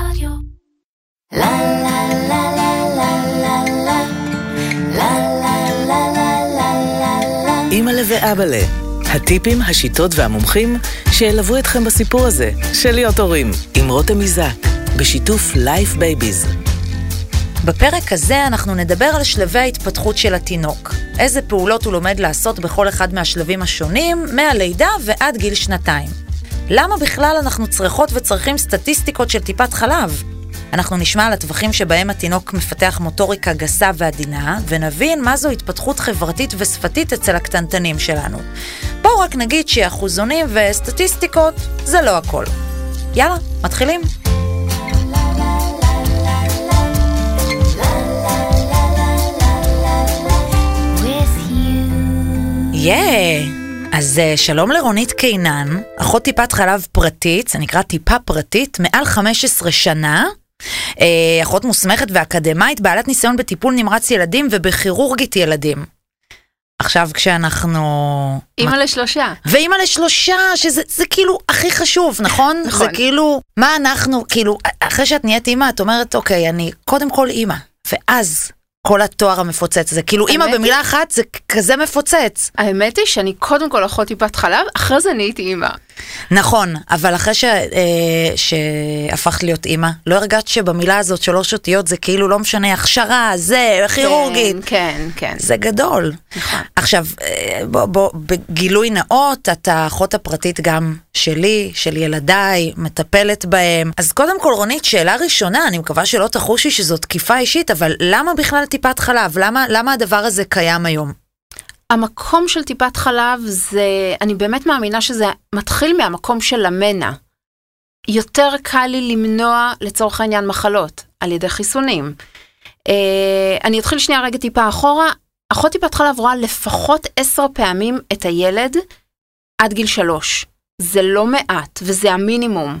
רדיו. לה לה לה לה לה לה לה לה לה לה לה לה לה אימא'לה ואבאלה, הטיפים, השיטות והמומחים שילוו אתכם בסיפור הזה של להיות הורים, עם רותם איזק, בשיתוף לייף בייביז. בפרק הזה אנחנו נדבר על שלבי ההתפתחות של התינוק. איזה פעולות הוא לומד לעשות בכל אחד מהשלבים השונים, מהלידה ועד גיל שנתיים. למה בכלל אנחנו צריכות וצריכים סטטיסטיקות של טיפת חלב? אנחנו נשמע על הטווחים שבהם התינוק מפתח מוטוריקה גסה ועדינה, ונבין מה זו התפתחות חברתית ושפתית אצל הקטנטנים שלנו. בואו רק נגיד שאחוזונים וסטטיסטיקות זה לא הכל. יאללה, מתחילים. ייי! אז אה, שלום לרונית קינן, אחות טיפת חלב פרטית, זה נקרא טיפה פרטית, מעל 15 שנה. אה, אחות מוסמכת ואקדמאית, בעלת ניסיון בטיפול נמרץ ילדים ובכירורגית ילדים. עכשיו כשאנחנו... אימא לשלושה. ואימא לשלושה, שזה זה כאילו הכי חשוב, נכון? נכון. זה כאילו, מה אנחנו, כאילו, אחרי שאת נהיית אימא, את אומרת, אוקיי, אני קודם כל אימא, ואז כל התואר המפוצץ הזה. כאילו, אימא במילה אחת זה כזה מפוצץ. האמת היא שאני קודם כל אחות טיפת חלב, אחרי זה נהייתי אימא. נכון, אבל אחרי ש, אה, שהפכת להיות אימא, לא הרגשת שבמילה הזאת שלוש אותיות זה כאילו לא משנה הכשרה, זה, כירורגית. כן, כן. זה גדול. נכון. עכשיו, אה, בוא, בוא, בגילוי נאות, אתה האחות הפרטית גם שלי, של ילדיי, מטפלת בהם. אז קודם כל, רונית, שאלה ראשונה, אני מקווה שלא תחושי שזו תקיפה אישית, אבל למה בכלל טיפת חלב? למה, למה הדבר הזה קיים היום? המקום של טיפת חלב זה, אני באמת מאמינה שזה מתחיל מהמקום של המנע. יותר קל לי למנוע לצורך העניין מחלות על ידי חיסונים. אה, אני אתחיל שנייה רגע טיפה אחורה. אחות טיפת חלב רואה לפחות עשר פעמים את הילד עד גיל שלוש. זה לא מעט וזה המינימום.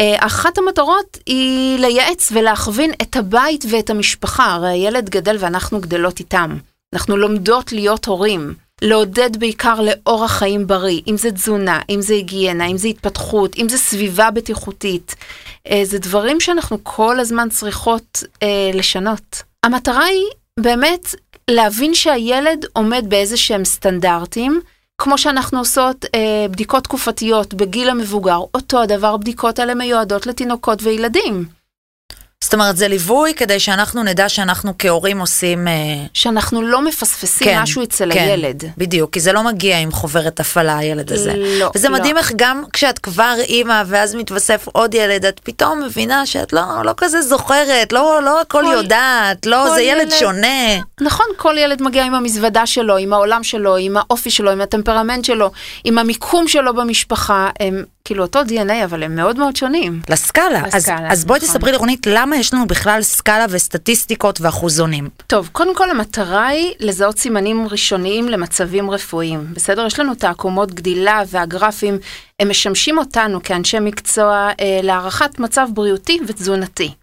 אה, אחת המטרות היא לייעץ ולהכווין את הבית ואת המשפחה, הרי הילד גדל ואנחנו גדלות איתם. אנחנו לומדות להיות הורים. לעודד בעיקר לאורח חיים בריא, אם זה תזונה, אם זה היגיינה, אם זה התפתחות, אם זה סביבה בטיחותית. אה, זה דברים שאנחנו כל הזמן צריכות אה, לשנות. המטרה היא באמת להבין שהילד עומד באיזה שהם סטנדרטים, כמו שאנחנו עושות אה, בדיקות תקופתיות בגיל המבוגר, אותו הדבר בדיקות האלה מיועדות לתינוקות וילדים. זאת אומרת, זה ליווי כדי שאנחנו נדע שאנחנו כהורים עושים... אה, שאנחנו לא מפספסים משהו אצל כן, הילד. בדיוק, כי זה לא מגיע עם חוברת הפעלה, הילד הזה. לא, וזה לא. מדהים איך גם כשאת כבר אימא ואז מתווסף עוד ילד, את פתאום מבינה שאת לא, לא כזה זוכרת, לא, לא הכל כל- יודעת, לא, כל זה ילד ילד- שונה. נכון, כל ילד מגיע עם המזוודה שלו, עם העולם שלו, עם האופי שלו, עם הטמפרמנט שלו, עם המיקום שלו במשפחה. הם כאילו אותו DNA, אבל הם מאוד מאוד שונים. לסקאלה. אז, לסקאלה, אז בואי נכון. תספרי לי, רונית, למה יש לנו בכלל סקאלה וסטטיסטיקות ואחוזונים? טוב, קודם כל המטרה היא לזהות סימנים ראשוניים למצבים רפואיים. בסדר? יש לנו את העקומות גדילה והגרפים, הם משמשים אותנו כאנשי מקצוע אה, להערכת מצב בריאותי ותזונתי.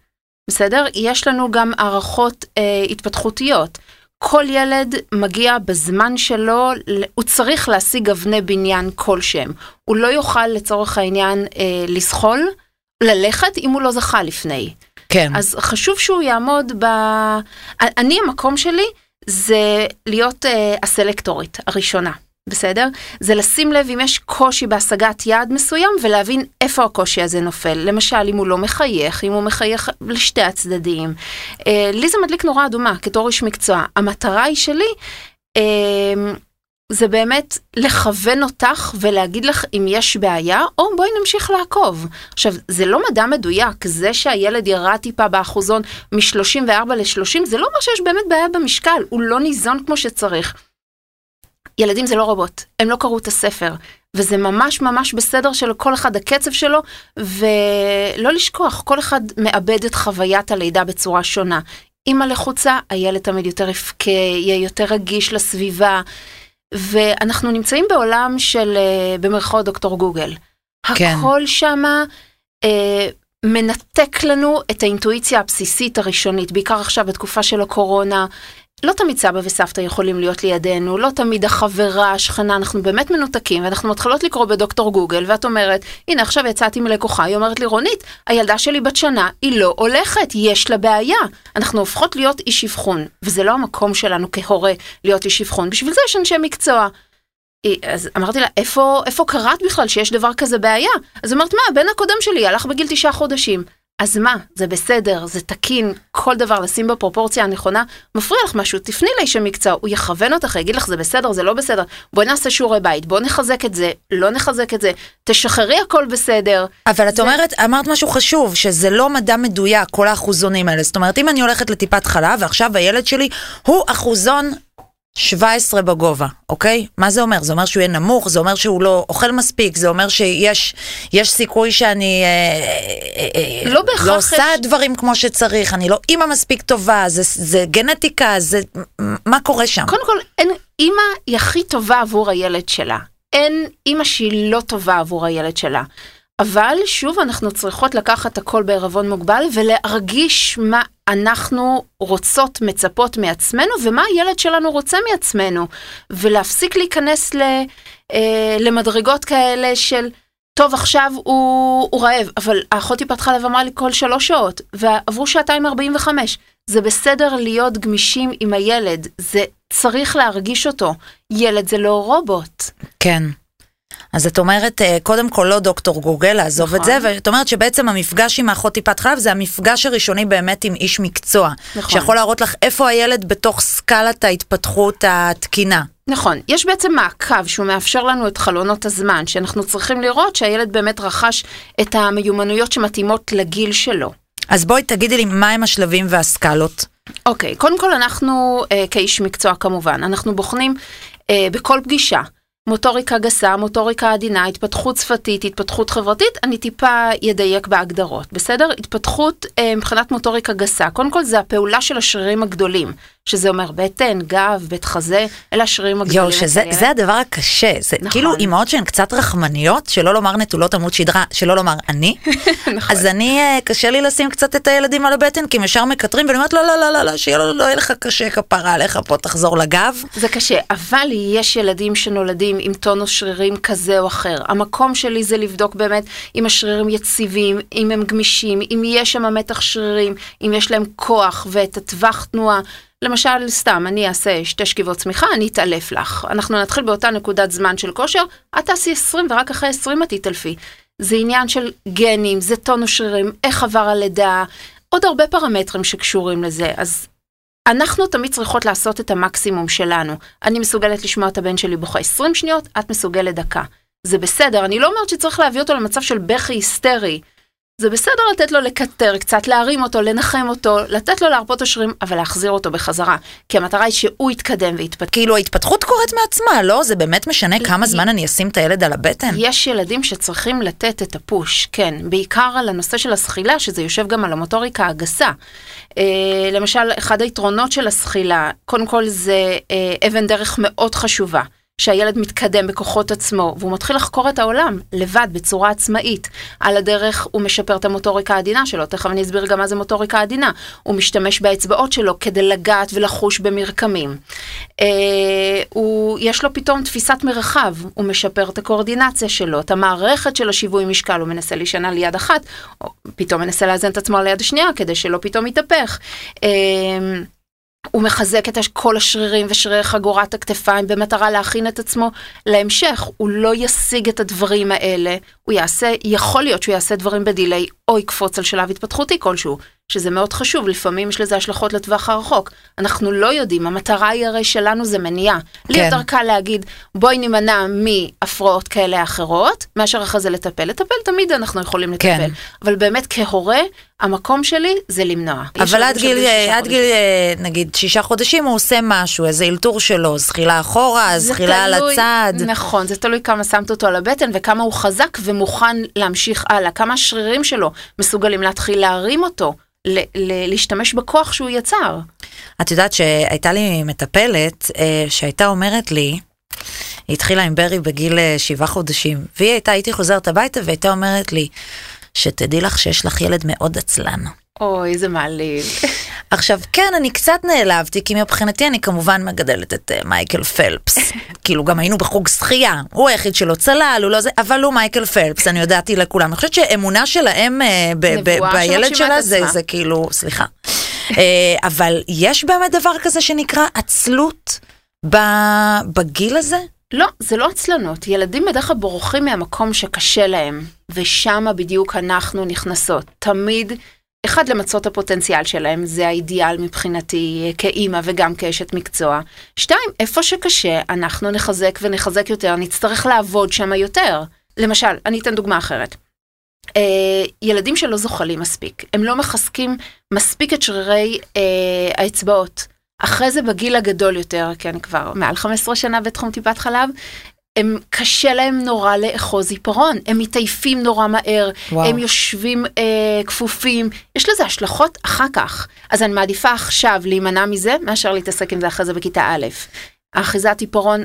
בסדר? יש לנו גם הערכות אה, התפתחותיות. כל ילד מגיע בזמן שלו, הוא צריך להשיג אבני בניין כלשהם. הוא לא יוכל לצורך העניין אה, לזחול, ללכת אם הוא לא זכה לפני. כן. אז חשוב שהוא יעמוד ב... אני, המקום שלי זה להיות אה, הסלקטורית הראשונה, בסדר? זה לשים לב אם יש קושי בהשגת יעד מסוים ולהבין איפה הקושי הזה נופל. למשל, אם הוא לא מחייך, אם הוא מחייך לשתי הצדדים. אה, לי זה מדליק נורה אדומה בתור איש מקצוע. המטרה היא שלי, אה, זה באמת לכוון אותך ולהגיד לך אם יש בעיה, או בואי נמשיך לעקוב. עכשיו, זה לא מדע מדויק, זה שהילד ירד טיפה באחוזון מ-34 ל-30, זה לא אומר שיש באמת בעיה במשקל, הוא לא ניזון כמו שצריך. ילדים זה לא רובוט, הם לא קראו את הספר, וזה ממש ממש בסדר שלכל אחד הקצב שלו, ולא לשכוח, כל אחד מאבד את חוויית הלידה בצורה שונה. אימא לחוצה, הילד תמיד יותר יבכה, יהיה יותר רגיש לסביבה, ואנחנו נמצאים בעולם של, אה, במרכאות דוקטור גוגל. כן. הכל שמה אה, מנתק לנו את האינטואיציה הבסיסית הראשונית, בעיקר עכשיו בתקופה של הקורונה. לא תמיד סבא וסבתא יכולים להיות לידינו, לא תמיד החברה, השכנה, אנחנו באמת מנותקים, ואנחנו מתחילות לקרוא בדוקטור גוגל, ואת אומרת, הנה עכשיו יצאתי מלקוחה, היא אומרת לי, רונית, הילדה שלי בת שנה, היא לא הולכת, יש לה בעיה. אנחנו הופכות להיות איש אבחון, וזה לא המקום שלנו כהורה להיות איש אבחון, בשביל זה יש אנשי מקצוע. אז אמרתי לה, איפה, איפה קראת בכלל שיש דבר כזה בעיה? אז היא אומרת, מה, הבן הקודם שלי הלך בגיל תשעה חודשים. אז מה, זה בסדר, זה תקין, כל דבר לשים בפרופורציה הנכונה. מפריע לך משהו, תפני לאיש המקצוע, הוא יכוון אותך, יגיד לך זה בסדר, זה לא בסדר. בואי נעשה שיעורי בית, בואי נחזק את זה, לא נחזק את זה, תשחררי הכל בסדר. אבל את זה- אומרת, אמרת משהו חשוב, שזה לא מדע מדויק, כל האחוזונים האלה. זאת אומרת, אם אני הולכת לטיפת חלב, ועכשיו הילד שלי הוא אחוזון 17 בגובה, אוקיי? מה זה אומר? זה אומר שהוא יהיה נמוך, זה אומר שהוא לא אוכל מספיק, זה אומר שיש יש סיכוי שאני אה, אה, אה, לא בהכרח לא עושה יש- דברים כמו שצריך, אני לא אימא מספיק טובה, זה, זה גנטיקה, זה... מה קורה שם? קודם כל, אין, אימא היא הכי טובה עבור הילד שלה. אין אימא שהיא לא טובה עבור הילד שלה. אבל שוב, אנחנו צריכות לקחת הכל בערבון מוגבל ולהרגיש מה אנחנו רוצות, מצפות מעצמנו ומה הילד שלנו רוצה מעצמנו. ולהפסיק להיכנס ל, אה, למדרגות כאלה של, טוב, עכשיו הוא, הוא רעב, אבל האחות טיפת חלב אמרה לי כל שלוש שעות, ועברו שעתיים 45. זה בסדר להיות גמישים עם הילד, זה צריך להרגיש אותו. ילד זה לא רובוט. כן. אז את אומרת, אה, קודם כל לא דוקטור גוגל, לעזוב את נכון. זה, ואת אומרת שבעצם המפגש עם האחות טיפת חלב זה המפגש הראשוני באמת עם איש מקצוע. נכון. שיכול להראות לך איפה הילד בתוך סקלת ההתפתחות התקינה. נכון, יש בעצם מעקב שהוא מאפשר לנו את חלונות הזמן, שאנחנו צריכים לראות שהילד באמת רכש את המיומנויות שמתאימות לגיל שלו. אז בואי תגידי לי מהם השלבים והסקלות. אוקיי, קודם כל אנחנו אה, כאיש מקצוע כמובן, אנחנו בוחנים אה, בכל פגישה. מוטוריקה גסה, מוטוריקה עדינה, התפתחות שפתית, התפתחות חברתית, אני טיפה ידייק בהגדרות, בסדר? התפתחות אה, מבחינת מוטוריקה גסה, קודם כל זה הפעולה של השרירים הגדולים, שזה אומר בטן, גב, בית חזה, אלה השרירים הגדולים. יואו, שזה הדבר הקשה, זה נכון. כאילו אימהות שהן קצת רחמניות, שלא לומר נטולות עמוד שדרה, שלא לומר אני, נכון. אז אני, אה, קשה לי לשים קצת את הילדים על הבטן, כי הם ישר מקטרים, ואני אומרת לא, לא, לא, לא, לא, שיהיה לו, לא יהיה לך קשה כפרה עליך, פה תחזור לגב. זה קשה, אבל יש ילדים שנולדים עם טונוס שרירים כזה או אחר. המקום שלי זה לבדוק באמת אם השרירים יציבים, אם הם גמישים, אם יש שם מתח שרירים, אם יש להם כוח ואת הטווח תנועה. למשל, סתם, אני אעשה שתי שכיבות צמיחה, אני אתעלף לך. אנחנו נתחיל באותה נקודת זמן של כושר, את תעשי 20 ורק אחרי 20 את תתעלפי. זה עניין של גנים, זה טונוס שרירים, איך עבר הלידה, עוד הרבה פרמטרים שקשורים לזה. אז אנחנו תמיד צריכות לעשות את המקסימום שלנו. אני מסוגלת לשמוע את הבן שלי בוכה 20 שניות, את מסוגלת דקה. זה בסדר, אני לא אומרת שצריך להביא אותו למצב של בכי היסטרי. זה בסדר לתת לו לקטר קצת, להרים אותו, לנחם אותו, לתת לו להרפות השרירים, אבל להחזיר אותו בחזרה. כי המטרה היא שהוא יתקדם ויתפתח. כאילו ההתפתחות קורית מעצמה, לא? זה באמת משנה כמה זמן אני אשים את הילד על הבטן? יש ילדים שצריכים לתת את הפוש, כן, בעיקר על הנושא של הזחילה, שזה יושב גם על המוטוריקה הגסה. אה, למשל, אחד היתרונות של הזחילה, קודם כל זה אה, אבן דרך מאוד חשובה. שהילד מתקדם בכוחות עצמו, והוא מתחיל לחקור את העולם לבד, בצורה עצמאית. על הדרך הוא משפר את המוטוריקה העדינה שלו, תכף אני אסביר גם מה זה מוטוריקה עדינה. הוא משתמש באצבעות שלו כדי לגעת ולחוש במרקמים. אה, הוא, יש לו פתאום תפיסת מרחב, הוא משפר את הקואורדינציה שלו, את המערכת של השיווי משקל, הוא מנסה להישן על יד אחת, או פתאום מנסה לאזן את עצמו על יד השנייה, כדי שלא פתאום יתהפך. הוא מחזק את כל השרירים ושרירי חגורת הכתפיים במטרה להכין את עצמו להמשך. הוא לא ישיג את הדברים האלה, הוא יעשה, יכול להיות שהוא יעשה דברים בדיליי או יקפוץ על שלב התפתחותי כלשהו, שזה מאוד חשוב, לפעמים יש לזה השלכות לטווח הרחוק. אנחנו לא יודעים, המטרה היא הרי שלנו זה מניעה. לי כן. יותר קל להגיד, בואי נימנע מהפרעות כאלה אחרות, מאשר אחרי זה לטפל. לטפל תמיד אנחנו יכולים לטפל. כן. אבל באמת כהורה, המקום שלי זה למנוע. אבל עד גיל, עד גיל, אה, נגיד, שישה חודשים הוא עושה משהו, איזה אלתור שלו, זחילה אחורה, זחילה על הצד. נכון, זה תלוי כמה שמת אותו על הבטן וכמה הוא חזק ומוכן להמשיך הלאה, כמה השרירים שלו מסוגלים להתחיל להרים אותו, ל- ל- להשתמש בכוח שהוא יצר. את יודעת שהייתה לי מטפלת אה, שהייתה אומרת לי, היא התחילה עם ברי בגיל אה, שבעה חודשים, והיא הייתה, הייתי חוזרת הביתה והייתה אומרת לי, שתדעי לך שיש לך ילד מאוד עצלן. אוי, איזה מעליב. עכשיו, כן, אני קצת נעלבתי, כי מבחינתי אני כמובן מגדלת את uh, מייקל פלפס. כאילו, גם היינו בחוג שחייה, הוא היחיד שלא צלל, הוא לא זה, אבל הוא מייקל פלפס, אני הודעתי לכולם. אני חושבת שאמונה שלהם uh, בילד שלה זה. זה כאילו, סליחה. uh, אבל יש באמת דבר כזה שנקרא עצלות בגיל הזה? לא, זה לא עצלנות. ילדים בדרך כלל בורחים מהמקום שקשה להם, ושם בדיוק אנחנו נכנסות. תמיד, אחד, למצות את הפוטנציאל שלהם, זה האידיאל מבחינתי אה, כאימא וגם כאשת מקצוע. שתיים, איפה שקשה, אנחנו נחזק ונחזק יותר, נצטרך לעבוד שם יותר. למשל, אני אתן דוגמה אחרת. אה, ילדים שלא זוחלים מספיק, הם לא מחזקים מספיק את שרירי אה, האצבעות. אחרי זה בגיל הגדול יותר, כי אני כבר מעל 15 שנה בתחום טיפת חלב, הם קשה להם נורא לאחוז עיפרון, הם מתעייפים נורא מהר, וואו. הם יושבים אה, כפופים, יש לזה השלכות אחר כך. אז אני מעדיפה עכשיו להימנע מזה, מאשר להתעסק עם זה אחרי זה בכיתה א'. האחיזת עיפרון,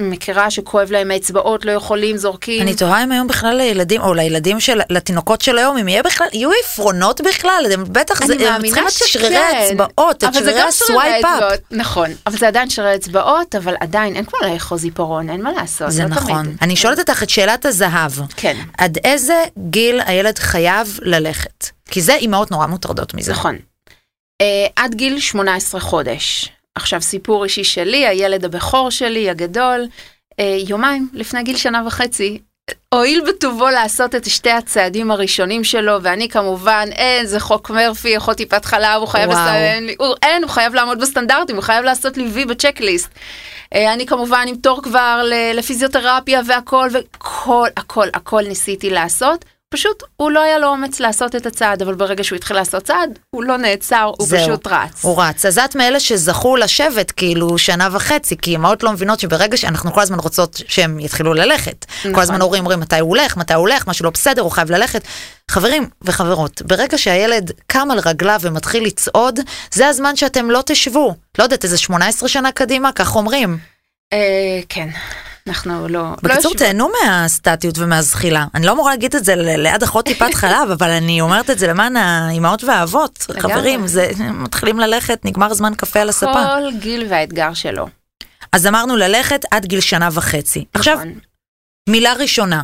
מכירה שכואב להם האצבעות, לא יכולים, זורקים. אני תוהה אם היום בכלל לילדים, או לילדים של, לתינוקות של היום, אם יהיה בכלל, יהיו עפרונות בכלל, הם בטח, זה, אני הם צריכים את. שרירי האצבעות, את שרירי הסווייפ אפ. נכון, אבל זה עדיין שרירי אצבעות, אבל עדיין אין כמו לאחוז עיפרון, אין מה לעשות. זה לא נכון. תמיד. אני שואלת אותך את שאלת הזהב. כן. עד איזה גיל הילד חייב ללכת? כי זה אימהות נורא מוטרדות מזה. נכון. Uh, עד גיל 18 חודש. עכשיו סיפור אישי שלי, הילד הבכור שלי, הגדול, uh, יומיים לפני גיל שנה וחצי, הואיל בטובו לעשות את שתי הצעדים הראשונים שלו, ואני כמובן, אין, זה חוק מרפי, אחות טיפת חלב, הוא חייב, וואו. לס... אין, לי- הוא, אין, הוא חייב לעמוד בסטנדרטים, הוא חייב לעשות לי וי בצ'קליסט. אה, אני כמובן עם תור כבר לפיזיותרפיה והכל, וכל, הכל, הכל ניסיתי לעשות. פשוט הוא לא היה לו אומץ לעשות את הצעד, אבל ברגע שהוא התחיל לעשות צעד, הוא לא נעצר, הוא זהו, פשוט רץ. הוא רץ. אז את מאלה שזכו לשבת כאילו שנה וחצי, כי אמהות לא מבינות שברגע שאנחנו כל הזמן רוצות שהם יתחילו ללכת. נכון. כל הזמן הורים אומרים מתי הוא הולך, מתי הוא הולך, משהו לא בסדר, הוא חייב ללכת. חברים וחברות, ברגע שהילד קם על רגליו ומתחיל לצעוד, זה הזמן שאתם לא תשבו. לא יודעת, איזה 18 שנה קדימה, כך אומרים. אה, כן, אנחנו לא... לא בקיצור, יושבים. תהנו מהסטטיות ומהזחילה. אני לא אמורה להגיד את זה ליד אחות טיפת חלב, אבל אני אומרת את זה למען האימהות והאבות. חברים, זה, מתחילים ללכת, נגמר זמן קפה על הספה. כל גיל והאתגר שלו. אז אמרנו ללכת עד גיל שנה וחצי. עכשיו, נכון. מילה ראשונה.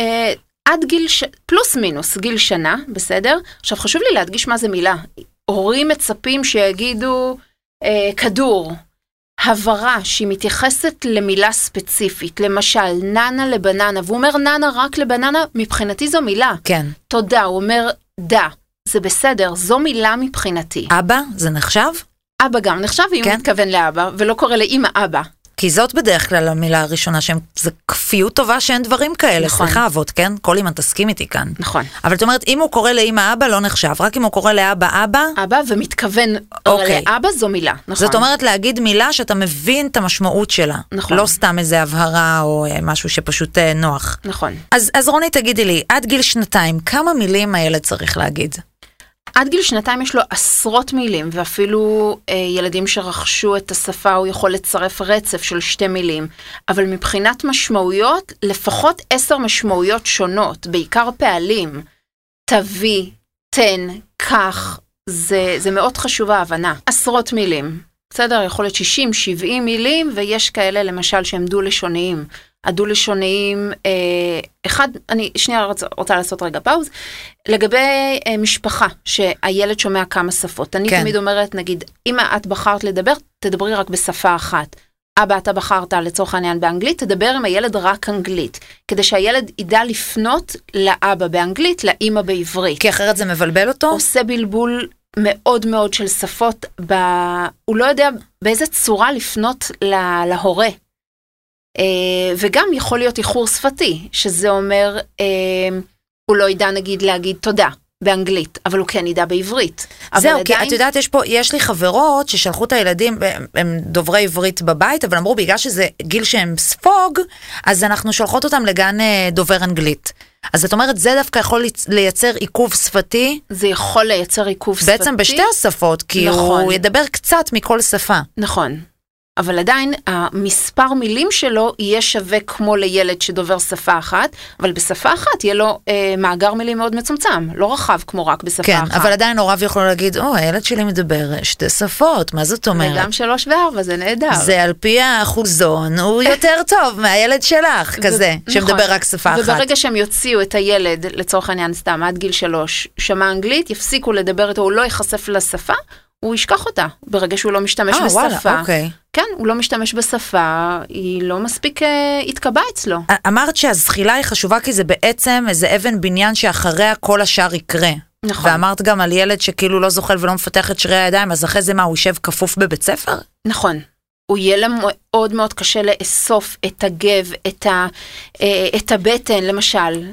אה, עד גיל, ש... פלוס מינוס, גיל שנה, בסדר? עכשיו חשוב לי להדגיש מה זה מילה. הורים מצפים שיגידו אה, כדור, הברה שהיא מתייחסת למילה ספציפית, למשל ננה לבננה, והוא אומר ננה רק לבננה, מבחינתי זו מילה. כן. תודה, הוא אומר דה, זה בסדר, זו מילה מבחינתי. אבא, זה נחשב? אבא גם נחשב אם כן. הוא מתכוון לאבא, ולא קורא לאמא אבא. כי זאת בדרך כלל המילה הראשונה שהם, זה כפיות טובה שאין דברים כאלה. נכון. סליחה אבות, כן? כל אמא תסכים איתי כאן. נכון. אבל את אומרת, אם הוא קורא לאמא אבא, לא נחשב. רק אם הוא קורא לאבא אבא, אבא ומתכוון אוקיי. לאבא זו מילה, נכון. זאת אומרת להגיד מילה שאתה מבין את המשמעות שלה. נכון. לא סתם איזה הבהרה או אה, משהו שפשוט אה, נוח. נכון. אז, אז רוני, תגידי לי, עד גיל שנתיים, כמה מילים הילד צריך להגיד? עד גיל שנתיים יש לו עשרות מילים, ואפילו אה, ילדים שרכשו את השפה, הוא יכול לצרף רצף של שתי מילים. אבל מבחינת משמעויות, לפחות עשר משמעויות שונות, בעיקר פעלים. תביא, תן, קח, זה, זה מאוד חשוב ההבנה. עשרות מילים. בסדר, יכול להיות 60, 70 מילים, ויש כאלה למשל שהם דו-לשוניים. הדו-לשוניים, אה, אחד, אני שנייה רוצה, רוצה לעשות רגע פאוז. לגבי אה, משפחה, שהילד שומע כמה שפות. אני כן. כן. תמיד אומרת, נגיד, אם את בחרת לדבר, תדברי רק בשפה אחת. אבא, אתה בחרת לצורך העניין באנגלית, תדבר עם הילד רק אנגלית. כדי שהילד ידע לפנות לאבא באנגלית, לאימא בעברית. כי אחרת זה מבלבל אותו? עושה בלבול מאוד מאוד של שפות, ב... הוא לא יודע באיזה צורה לפנות לה... להורה. אה, וגם יכול להיות איחור שפתי, שזה אומר, אה, הוא לא ידע נגיד להגיד תודה באנגלית, אבל הוא כן ידע בעברית. זהו, כי עדיין- את יודעת, יש פה, יש לי חברות ששלחו את הילדים, הם, דוברי עברית בבית, אבל אמרו בגלל שזה גיל שהם ספוג, אז אנחנו שולחות אותם לגן אה, דובר אנגלית. אז את אומרת, זה דווקא יכול לייצר עיכוב שפתי, זה יכול לייצר עיכוב שפתי. בעצם בשתי השפות, כי נכון. הוא ידבר קצת מכל שפה. נכון. אבל עדיין המספר מילים שלו יהיה שווה כמו לילד שדובר שפה אחת, אבל בשפה אחת יהיה לו אה, מאגר מילים מאוד מצומצם, לא רחב כמו רק בשפה כן, אחת. אבל עדיין הוריו יכולו להגיד, או, הילד שלי מדבר שתי שפות, מה זאת אומרת? וגם שלוש וארבע, זה נהדר. זה על פי האחוזון, הוא יותר טוב מהילד שלך, כזה, ו- שמדבר נכון. רק שפה אחת. וברגע שהם יוציאו את הילד, לצורך העניין סתם, עד גיל שלוש, שמע אנגלית, יפסיקו לדבר איתו, הוא לא ייחשף לשפה, הוא ישכח אותה, ברגע שהוא לא משתמש אה, בשפה. וואלה, אוקיי. כן, הוא לא משתמש בשפה, היא לא מספיק אה, התקבעה אצלו. אמרת שהזחילה היא חשובה כי זה בעצם איזה אבן בניין שאחריה כל השאר יקרה. נכון. ואמרת גם על ילד שכאילו לא זוכל ולא מפתח את שרירי הידיים, אז אחרי זה מה, הוא יושב כפוף בבית ספר? נכון. הוא יהיה לה מאוד מאוד קשה לאסוף את הגב, את, ה, אה, את הבטן, למשל,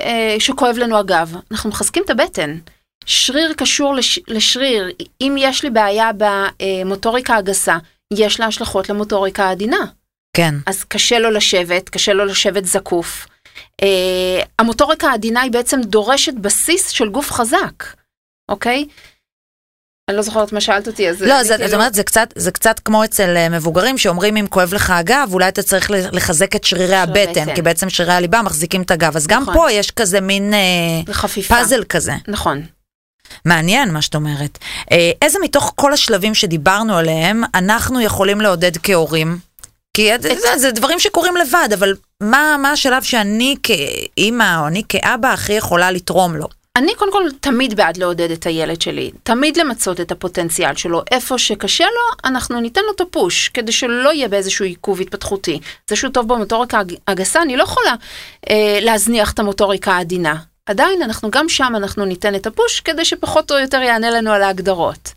אה, שכואב לנו הגב. אנחנו מחזקים את הבטן. שריר קשור לש, לשריר. אם יש לי בעיה במוטוריקה הגסה, יש לה השלכות למוטוריקה העדינה. כן. אז קשה לו לשבת, קשה לו לשבת זקוף. Uh, המוטוריקה העדינה היא בעצם דורשת בסיס של גוף חזק, אוקיי? אני לא זוכרת מה שאלת אותי, אז... לא, אני אז את כאילו- אומרת, זה קצת, זה קצת כמו אצל אה, מבוגרים שאומרים אם כואב לך הגב, אולי אתה צריך לחזק את שרירי הבטן, הבטן. כי בעצם שרירי הליבה מחזיקים את הגב. אז גם נכון. פה יש כזה מין אה. פאזל כזה. נכון. מעניין מה שאת אומרת. אה, איזה מתוך כל השלבים שדיברנו עליהם, אנחנו יכולים לעודד כהורים? כי זה, זה, זה דברים שקורים לבד, אבל מה, מה השלב שאני כאימא או אני כאבא הכי יכולה לתרום לו? אני קודם כל תמיד בעד לעודד את הילד שלי, תמיד למצות את הפוטנציאל שלו. איפה שקשה לו, אנחנו ניתן לו את הפוש, כדי שלא יהיה באיזשהו עיכוב התפתחותי. זה שהוא טוב במוטוריקה הג- הגסה, אני לא יכולה אה, להזניח את המוטוריקה העדינה. עדיין, אנחנו גם שם אנחנו ניתן את הפוש, כדי שפחות או יותר יענה לנו על ההגדרות.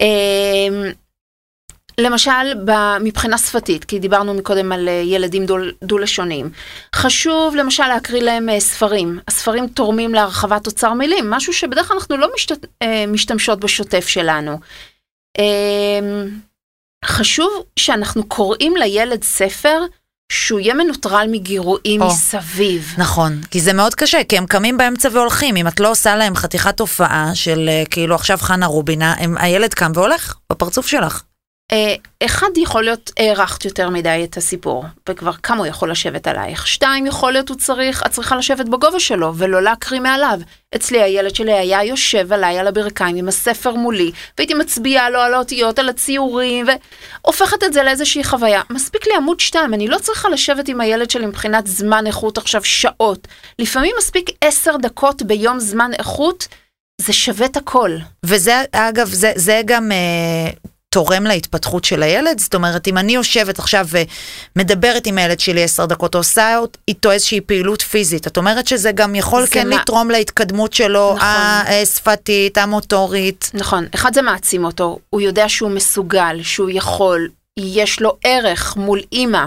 אה, למשל, מבחינה שפתית, כי דיברנו מקודם על אה, ילדים דו- דו-לשוניים. חשוב למשל להקריא להם אה, ספרים. הספרים תורמים להרחבת אוצר מילים, משהו שבדרך כלל אנחנו לא משת... משתמשות בשוטף שלנו. חשוב שאנחנו קוראים לילד ספר שהוא יהיה מנוטרל מגירויים או. מסביב. נכון, כי זה מאוד קשה, כי הם קמים באמצע והולכים. אם את לא עושה להם חתיכת הופעה של אה, כאילו עכשיו חנה רובינה, הם, הילד קם והולך בפרצוף שלך. אה, אחד יכול להיות הארכת יותר מדי את הסיפור, וכבר כמה הוא יכול לשבת עלייך. שתיים, יכול להיות הוא צריך, את צריכה לשבת בגובה שלו, ולא להקריא מעליו. אצלי הילד שלי היה יושב עליי על הברכיים עם הספר מולי, והייתי מצביעה לו על האותיות, על הציורים, והופכת את זה לאיזושהי חוויה. מספיק לי עמוד שתיים, אני לא צריכה לשבת עם הילד שלי מבחינת זמן איכות עכשיו שעות. לפעמים מספיק עשר דקות ביום זמן איכות, זה שווה את הכל. וזה, אגב, זה, זה גם אה, תורם להתפתחות של הילד? זאת אומרת, אם אני יושבת עכשיו ומדברת עם הילד שלי עשר דקות, עושה איתו איזושהי פעילות פיזית, את אומרת שזה גם יכול כן מה- לתרום להתקדמות שלו, נכון. השפתית, המוטורית. נכון, אחד זה מעצים אותו, הוא יודע שהוא מסוגל, שהוא יכול, יש לו ערך מול אימא,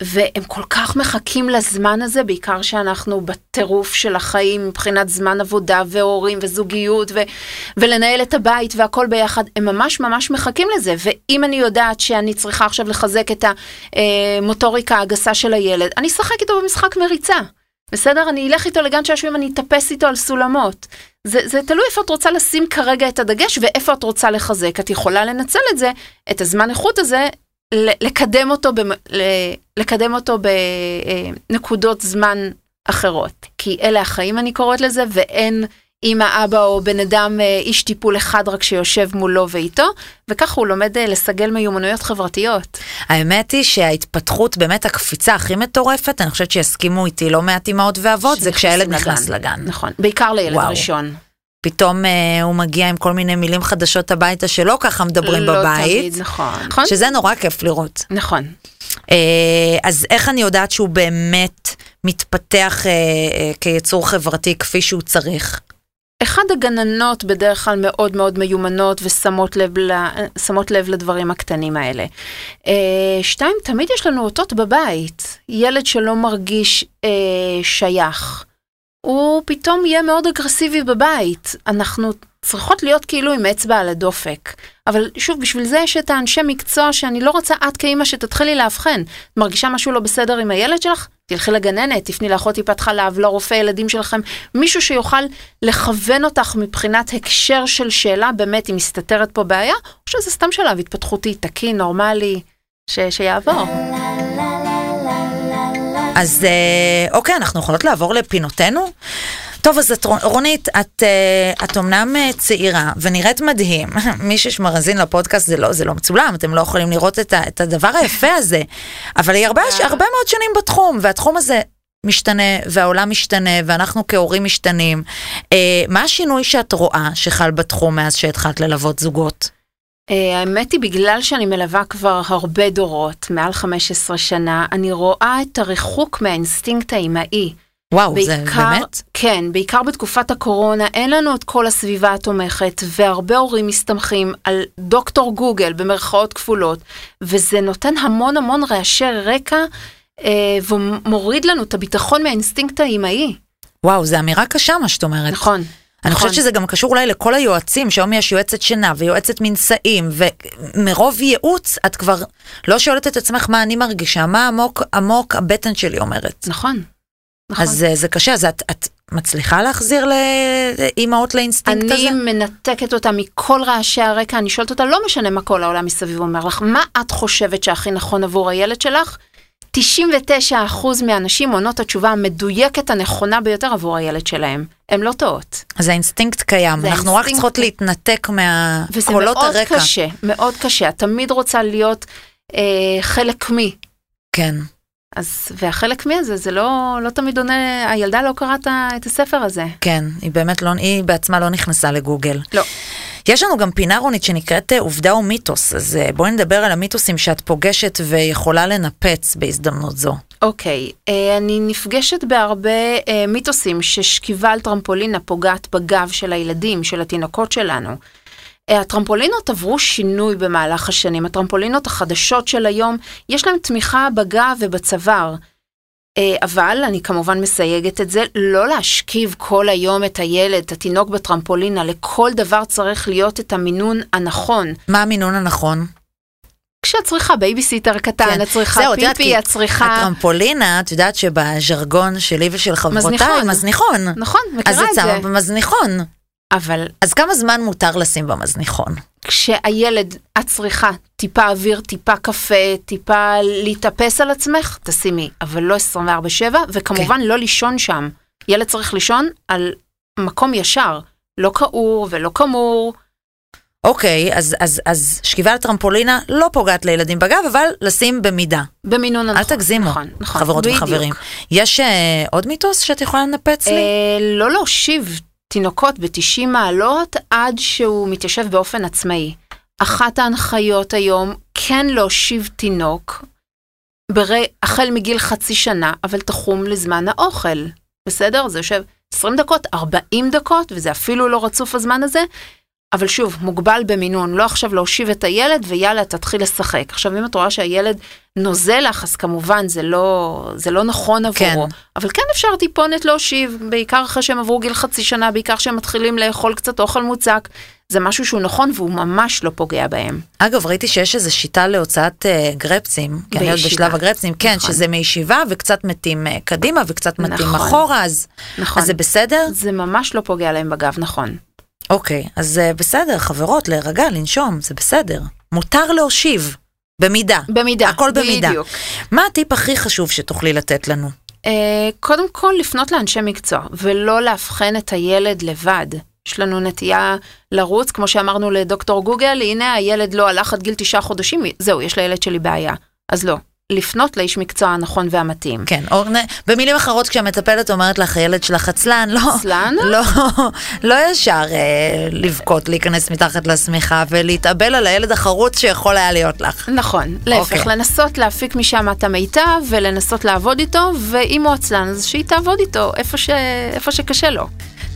והם כל כך מחכים לזמן הזה, בעיקר שאנחנו בטירוף של החיים מבחינת זמן עבודה והורים וזוגיות ו- ולנהל את הבית והכל ביחד, הם ממש ממש מחכים לזה, ואם אני יודעת שאני צריכה עכשיו לחזק את המוטוריקה הגסה של הילד, אני אשחק איתו במשחק מריצה. בסדר? אני אלך איתו לגן שעשועים, אני אטפס איתו על סולמות. זה, זה תלוי איפה את רוצה לשים כרגע את הדגש ואיפה את רוצה לחזק. את יכולה לנצל את זה, את הזמן איכות הזה, לקדם אותו, ל, לקדם אותו בנקודות זמן אחרות. כי אלה החיים אני קוראת לזה, ואין אמא, אבא או בן אדם, אה, איש טיפול אחד רק שיושב מולו ואיתו, וככה הוא לומד אה, לסגל מיומנויות חברתיות. האמת היא שההתפתחות, באמת הקפיצה הכי מטורפת, אני חושבת שיסכימו איתי לא מעט אמהות ואבות, זה כשהילד נכנס לגן. נכון, בעיקר לילד וואו. ראשון. פתאום אה, הוא מגיע עם כל מיני מילים חדשות הביתה שלא ככה מדברים לא בבית, תמיד, נכון. נכון? שזה נורא כיף לראות. נכון. אה, אז איך אני יודעת שהוא באמת מתפתח אה, אה, כיצור חברתי כפי שהוא צריך? אחד הגננות בדרך כלל מאוד מאוד מיומנות ושמות לב, ל, שמות לב לדברים הקטנים האלה. אה, שתיים, תמיד יש לנו אותות בבית. ילד שלא מרגיש אה, שייך, הוא פתאום יהיה מאוד אגרסיבי בבית. אנחנו צריכות להיות כאילו עם אצבע על הדופק. אבל שוב, בשביל זה יש את האנשי מקצוע שאני לא רוצה את כאימא שתתחילי לאבחן. מרגישה משהו לא בסדר עם הילד שלך? תלכי לגננת, תפני לאחות טיפת חלב, לרופא ילדים שלכם, מישהו שיוכל לכוון אותך מבחינת הקשר של שאלה, באמת, אם מסתתרת פה בעיה, או שזה סתם שלב התפתחותי, תקין, נורמלי. ש, שיעבור. אז אה, אוקיי, אנחנו יכולות לעבור לפינותינו? טוב, אז את, רונית, את, אה, את אומנם אה, צעירה ונראית מדהים. מי שמאזין לפודקאסט זה לא, זה לא מצולם, אתם לא יכולים לראות את, ה, את הדבר היפה הזה. אבל היא הרבה, הרבה מאוד שנים בתחום, והתחום הזה משתנה, והעולם משתנה, ואנחנו כהורים משתנים. מה השינוי שאת רואה שחל בתחום מאז שהתחלת ללוות זוגות? אה, האמת היא, בגלל שאני מלווה כבר הרבה דורות, מעל 15 שנה, אני רואה את הריחוק מהאינסטינקט האימהי. וואו, בעיקר, זה באמת? כן, בעיקר בתקופת הקורונה, אין לנו את כל הסביבה התומכת, והרבה הורים מסתמכים על דוקטור גוגל, במרכאות כפולות, וזה נותן המון המון רעשי רקע, אה, ומוריד לנו את הביטחון מהאינסטינקט האימהי. וואו, זו אמירה קשה מה שאת אומרת. נכון. אני נכון. חושבת שזה גם קשור אולי לכל היועצים, שהיום יש יועצת שינה ויועצת מנשאים, ומרוב ייעוץ את כבר לא שואלת את עצמך מה אני מרגישה, מה עמוק עמוק הבטן שלי אומרת. נכון. נכון. אז זה קשה, אז את, את מצליחה להחזיר לאימהות לאינסטינקט אני הזה? אני מנתקת אותה מכל רעשי הרקע, אני שואלת אותה, לא משנה מה כל העולם מסביב אומר לך, מה את חושבת שהכי נכון עבור הילד שלך? 99% מהנשים עונות את התשובה המדויקת הנכונה ביותר עבור הילד שלהם. הן לא טועות. אז האינסטינקט קיים, אנחנו. רק צריכות להתנתק מהקולות הרקע. וזה מאוד קשה, מאוד קשה. את תמיד רוצה להיות אה, חלק מי. כן. אז, והחלק מי הזה, זה לא, לא תמיד עונה, הילדה לא קראה את הספר הזה. כן, היא באמת לא, היא בעצמה לא נכנסה לגוגל. לא. יש לנו גם פינה רונית שנקראת אה, עובדה או מיתוס, אז אה, בואי נדבר על המיתוסים שאת פוגשת ויכולה לנפץ בהזדמנות זו. אוקיי, okay, אני נפגשת בהרבה מיתוסים ששכיבה על טרמפולינה פוגעת בגב של הילדים, של התינוקות שלנו. הטרמפולינות עברו שינוי במהלך השנים, הטרמפולינות החדשות של היום, יש להן תמיכה בגב ובצוואר. אבל אני כמובן מסייגת את זה, לא להשכיב כל היום את הילד, את התינוק בטרמפולינה, לכל דבר צריך להיות את המינון הנכון. מה המינון הנכון? כשאת צריכה בייביסיטר קטן, כן. את צריכה זהו, פיפי, את צריכה... הטרמפולינה, את יודעת שבז'רגון שלי ושל חברותיי, מזניחון. נכון, מכירה את זה. אז את שמה במזניחון. אבל... אז כמה זמן מותר לשים במזניחון? כשהילד, את צריכה טיפה אוויר, טיפה קפה, טיפה להתאפס על עצמך, תשימי, אבל לא 24-7, וכמובן okay. לא לישון שם. ילד צריך לישון על מקום ישר, לא קעור ולא קמור. אוקיי, okay, אז, אז, אז שכיבה לטרמפולינה לא פוגעת לילדים בגב, אבל לשים במידה. במינון הנכון. אל תגזימו, נכון, נכון, חברות בדיוק. וחברים. יש uh, עוד מיתוס שאת יכולה לנפץ לי? Uh, לא להושיב תינוקות ב-90 מעלות עד שהוא מתיישב באופן עצמאי. אחת ההנחיות היום, כן להושיב תינוק, ברי, החל מגיל חצי שנה, אבל תחום לזמן האוכל. בסדר? זה יושב 20 דקות, 40 דקות, וזה אפילו לא רצוף הזמן הזה, אבל שוב, מוגבל במינון, לא עכשיו להושיב את הילד ויאללה, תתחיל לשחק. עכשיו, אם את רואה שהילד נוזל לך, אז כמובן זה לא, זה לא נכון עבורו. כן. אבל כן אפשר טיפונת להושיב, בעיקר אחרי שהם עברו גיל חצי שנה, בעיקר כשהם מתחילים לאכול קצת אוכל מוצק. זה משהו שהוא נכון והוא ממש לא פוגע בהם. אגב, ראיתי שיש איזו שיטה להוצאת uh, גרפסים, כי אני עוד בשלב הגרפסים, כן, נכון. שזה מישיבה וקצת מתים uh, קדימה וקצת מתים נכון. אחורה, אז, נכון. אז זה בסדר? זה ממש לא פוגע להם בגב, נכון. אוקיי, אז uh, בסדר, חברות, להירגע, לנשום, זה בסדר. מותר להושיב, במידה. במידה, הכל במידה. בדיוק. מה הטיפ הכי חשוב שתוכלי לתת לנו? Uh, קודם כל, לפנות לאנשי מקצוע, ולא לאבחן את הילד לבד. יש לנו נטייה לרוץ, כמו שאמרנו לדוקטור גוגל, הנה הילד לא הלך עד גיל תשעה חודשים, זהו, יש לילד שלי בעיה. אז לא, לפנות לאיש מקצוע הנכון והמתאים. כן, או במילים אחרות כשהמטפלת אומרת לך הילד שלך עצלן, לא, עצלן? לא, לא ישר אה, לבכות, להיכנס מתחת לשמיכה ולהתאבל על הילד החרוץ שיכול היה להיות לך. נכון, להפך, אוקיי. לנסות להפיק משם את המיטב ולנסות לעבוד איתו, ואם הוא עצלן אז שהיא תעבוד איתו איפה, ש... איפה שקשה לו.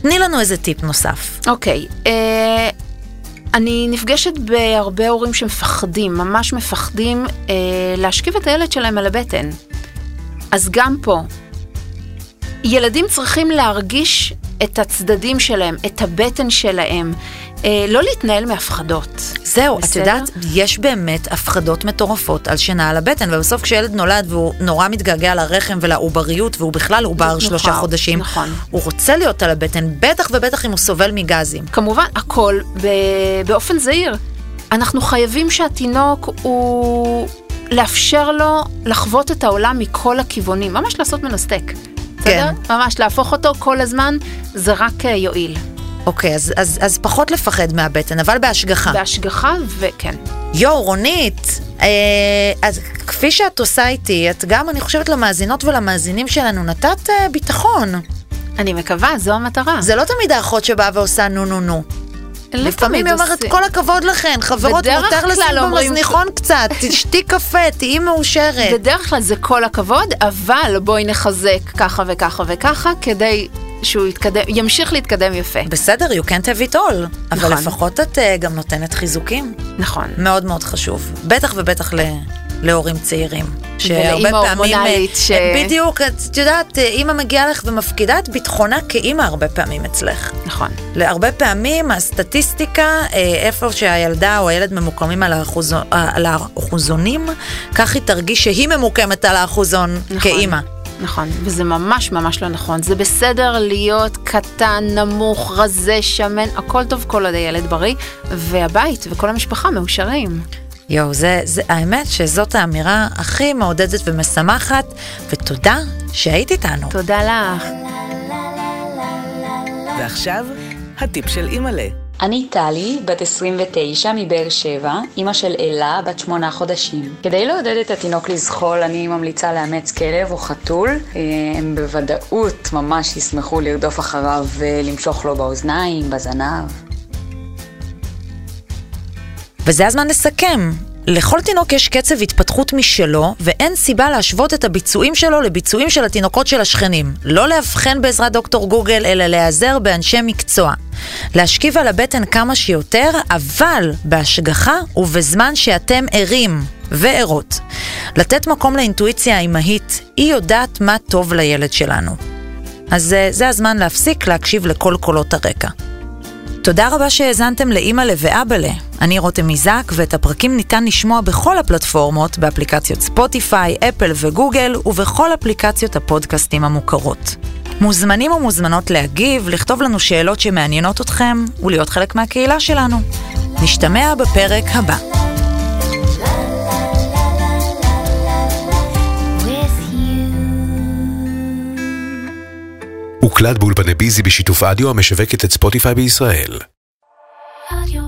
תני לנו איזה טיפ נוסף. אוקיי, אה, אני נפגשת בהרבה הורים שמפחדים, ממש מפחדים אה, להשכיב את הילד שלהם על הבטן. אז גם פה, ילדים צריכים להרגיש את הצדדים שלהם, את הבטן שלהם, אה, לא להתנהל מהפחדות. זהו, בסדר? את יודעת, יש באמת הפחדות מטורפות על שינה על הבטן, ובסוף כשילד נולד והוא נורא מתגעגע לרחם ולעובריות, והוא בכלל עובר נכון, שלושה חודשים, נכון. הוא רוצה להיות על הבטן, בטח ובטח אם הוא סובל מגזים. כמובן, הכל באופן זהיר. אנחנו חייבים שהתינוק הוא... לאפשר לו לחוות את העולם מכל הכיוונים, ממש לעשות ממנו סטייק. בסדר? ממש להפוך אותו כל הזמן, זה רק אה, יועיל. אוקיי, אז, אז, אז פחות לפחד מהבטן, אבל בהשגחה. בהשגחה, וכן. יואו, רונית, אה, אז כפי שאת עושה איתי, את גם, אני חושבת, למאזינות ולמאזינים שלנו נתת אה, ביטחון. אני מקווה, זו המטרה. זה לא תמיד האחות שבאה ועושה נו נו נו. לא לפעמים היא אומרת. כל הכבוד לכן, חברות, מותר לשים במזניחון קצת, תשתי קפה, תהיי מאושרת. בדרך כלל זה כל הכבוד, אבל בואי נחזק ככה וככה וככה, כדי שהוא יתקדם, ימשיך להתקדם יפה. בסדר, you can't have it all, אבל נכון. לפחות את אה, גם נותנת חיזוקים. נכון. מאוד מאוד חשוב. בטח ובטח ל... להורים צעירים. שהרבה פעמים... אה, ש- בדיוק, את יודעת, אה, אימא מגיעה לך ומפקידה את ביטחונה כאימא הרבה פעמים אצלך. נכון. להרבה פעמים הסטטיסטיקה, איפה שהילדה או הילד ממוקמים על, האחוזו, על האחוזונים, כך היא תרגיש שהיא ממוקמת על האחוזון נכון. כאימא. נכון, וזה ממש ממש לא נכון. זה בסדר להיות קטן, נמוך, רזה, שמן, הכל טוב כל עוד הילד בריא, והבית וכל המשפחה מאושרים. יואו, זה, זה, האמת שזאת האמירה הכי מעודדת ומשמחת, ותודה שהיית איתנו. תודה לך. ועכשיו, הטיפ של אימא'לה. אני טלי, בת 29 מבאר שבע, אימא של אלה, בת שמונה חודשים. כדי לעודד את התינוק לזחול, אני ממליצה לאמץ כלב או חתול. אה, הם בוודאות ממש ישמחו לרדוף אחריו ולמשוך לו באוזניים, בזנב. וזה הזמן לסכם. לכל תינוק יש קצב התפתחות משלו, ואין סיבה להשוות את הביצועים שלו לביצועים של התינוקות של השכנים. לא לאבחן בעזרת דוקטור גוגל, אלא להיעזר באנשי מקצוע. להשכיב על הבטן כמה שיותר, אבל בהשגחה ובזמן שאתם ערים וערות. לתת מקום לאינטואיציה האימהית, היא יודעת מה טוב לילד שלנו. אז אה, זה הזמן להפסיק להקשיב לכל קולות הרקע. תודה רבה שהאזנתם לאימא'לה ואבאלה. אני רותם איזק, ואת הפרקים ניתן לשמוע בכל הפלטפורמות, באפליקציות ספוטיפיי, אפל וגוגל, ובכל אפליקציות הפודקאסטים המוכרות. מוזמנים ומוזמנות להגיב, לכתוב לנו שאלות שמעניינות אתכם, ולהיות חלק מהקהילה שלנו. נשתמע בפרק הבא. הוקלט באולפני ביזי בשיתוף אדיו המשווקת את ספוטיפיי בישראל. רדיו